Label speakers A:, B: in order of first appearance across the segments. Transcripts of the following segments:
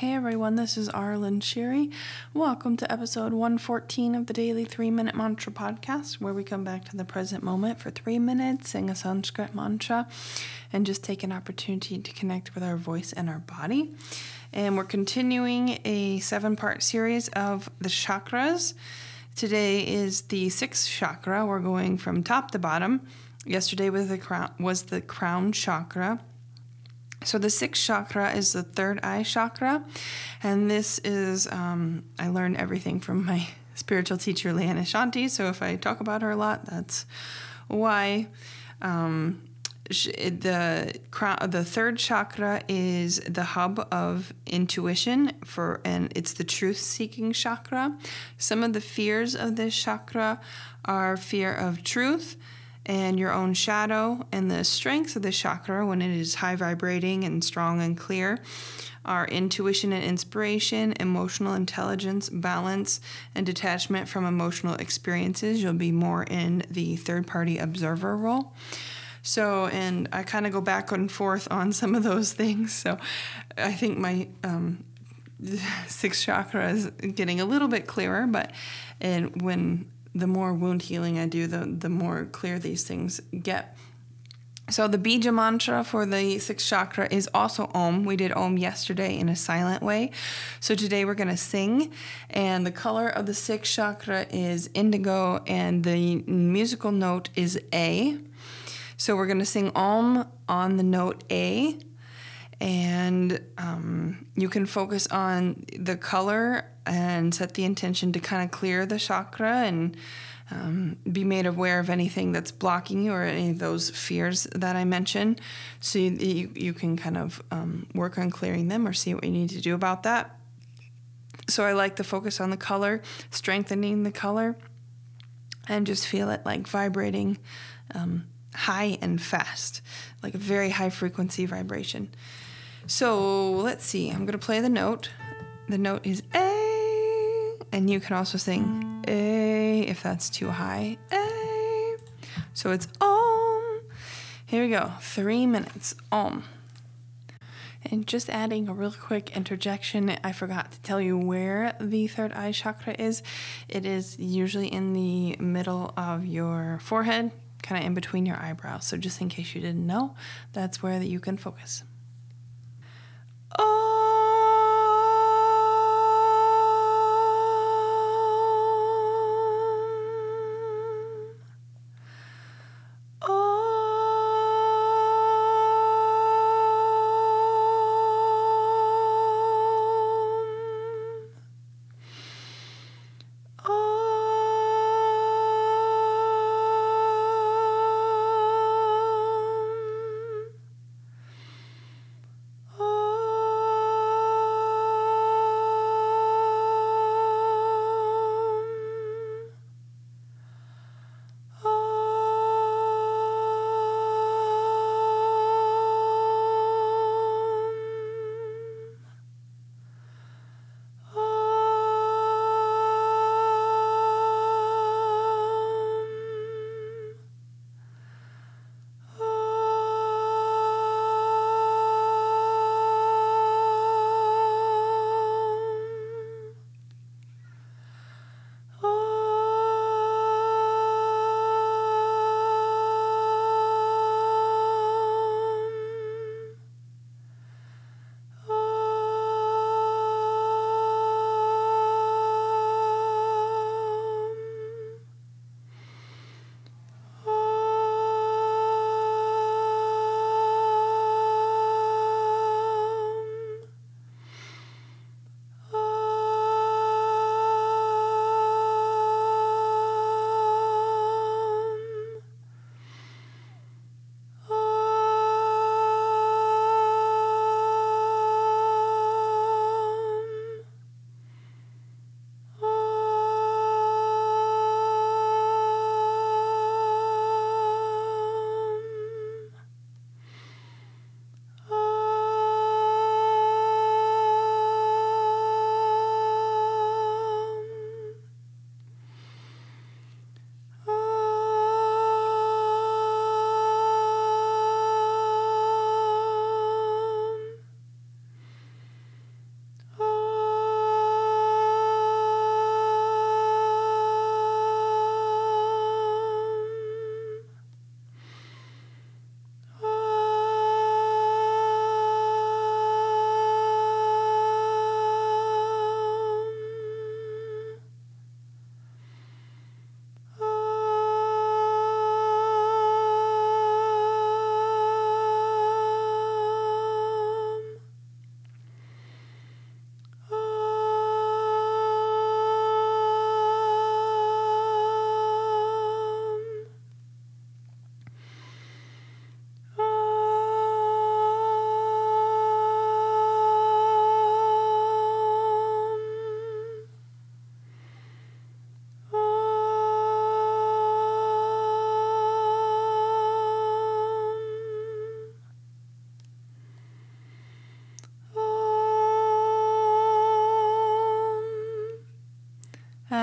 A: Hey everyone, this is Arlen Sherry. Welcome to episode 114 of the Daily 3 Minute Mantra Podcast, where we come back to the present moment for three minutes, sing a Sanskrit mantra, and just take an opportunity to connect with our voice and our body. And we're continuing a seven part series of the chakras. Today is the sixth chakra. We're going from top to bottom. Yesterday was the crown was the crown chakra. So the sixth chakra is the third eye chakra, and this is um, I learned everything from my spiritual teacher Leanna Shanti. So if I talk about her a lot, that's why. Um, the the third chakra is the hub of intuition for and it's the truth seeking chakra some of the fears of this chakra are fear of truth and your own shadow and the strengths of the chakra when it is high vibrating and strong and clear are intuition and inspiration, emotional intelligence, balance, and detachment from emotional experiences. You'll be more in the third party observer role. So, and I kind of go back and forth on some of those things. So, I think my um, sixth chakra is getting a little bit clearer, but and when the more wound healing I do, the, the more clear these things get. So the bija mantra for the sixth chakra is also Om. We did Om yesterday in a silent way. So today we're going to sing, and the color of the sixth chakra is indigo, and the musical note is A. So we're going to sing Om on the note A, and um, you can focus on the color and set the intention to kind of clear the chakra and um, be made aware of anything that's blocking you or any of those fears that I mentioned. So you, you, you can kind of um, work on clearing them or see what you need to do about that. So I like to focus on the color, strengthening the color, and just feel it like vibrating um, high and fast, like a very high frequency vibration. So let's see, I'm going to play the note. The note is A and you can also sing A if that's too high. A. So it's Om. Here we go. Three minutes. Om. And just adding a real quick interjection, I forgot to tell you where the third eye chakra is. It is usually in the middle of your forehead, kind of in between your eyebrows. So just in case you didn't know, that's where that you can focus oh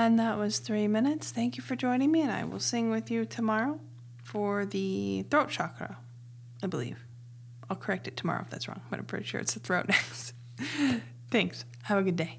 A: And that was three minutes. Thank you for joining me, and I will sing with you tomorrow for the throat chakra, I believe. I'll correct it tomorrow if that's wrong, but I'm pretty sure it's the throat next. Thanks. Have a good day.